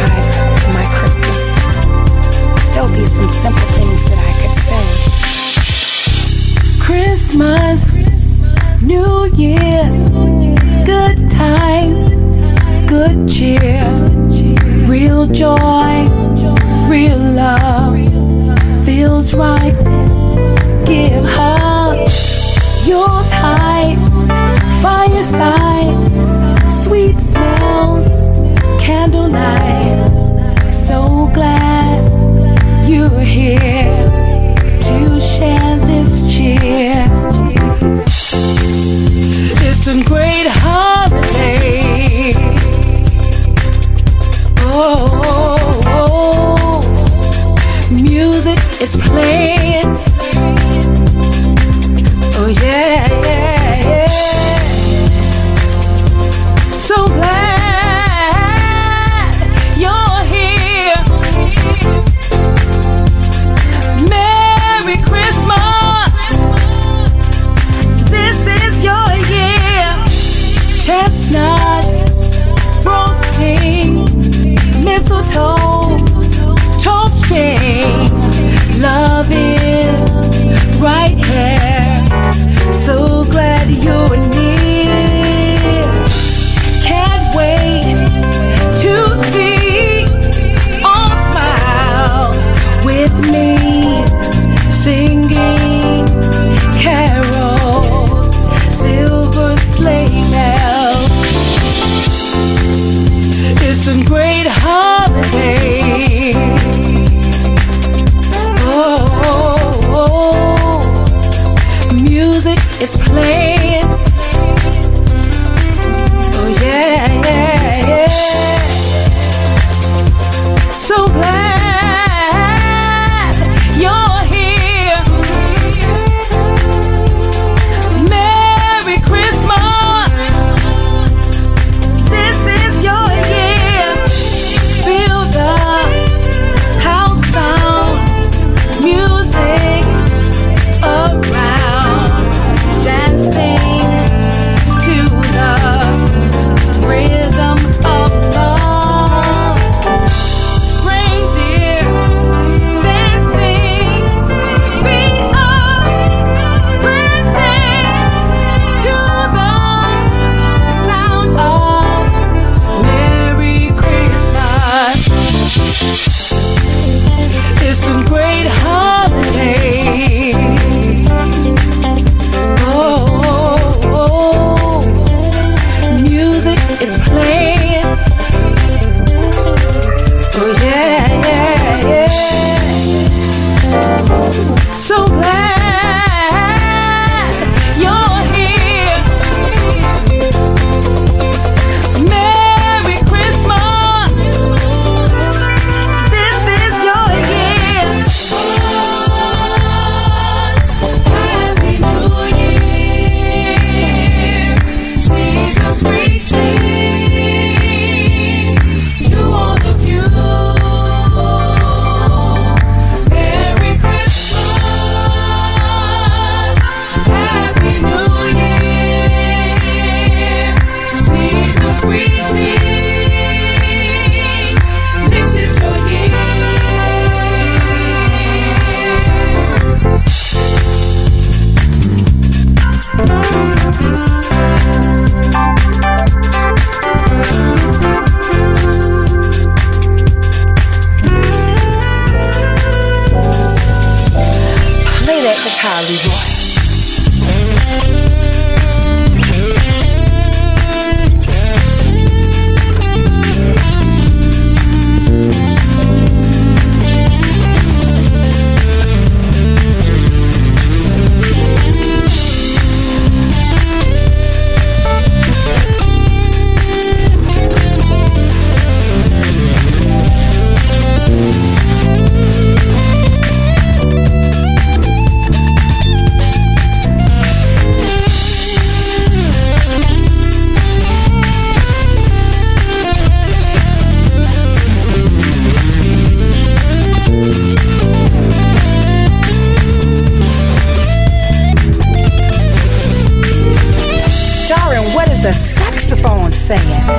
vibe my Christmas. There'll be some simple things that I could say. Christmas, New Year, good times, good cheer, real joy, real love mistletoe, talking love saying.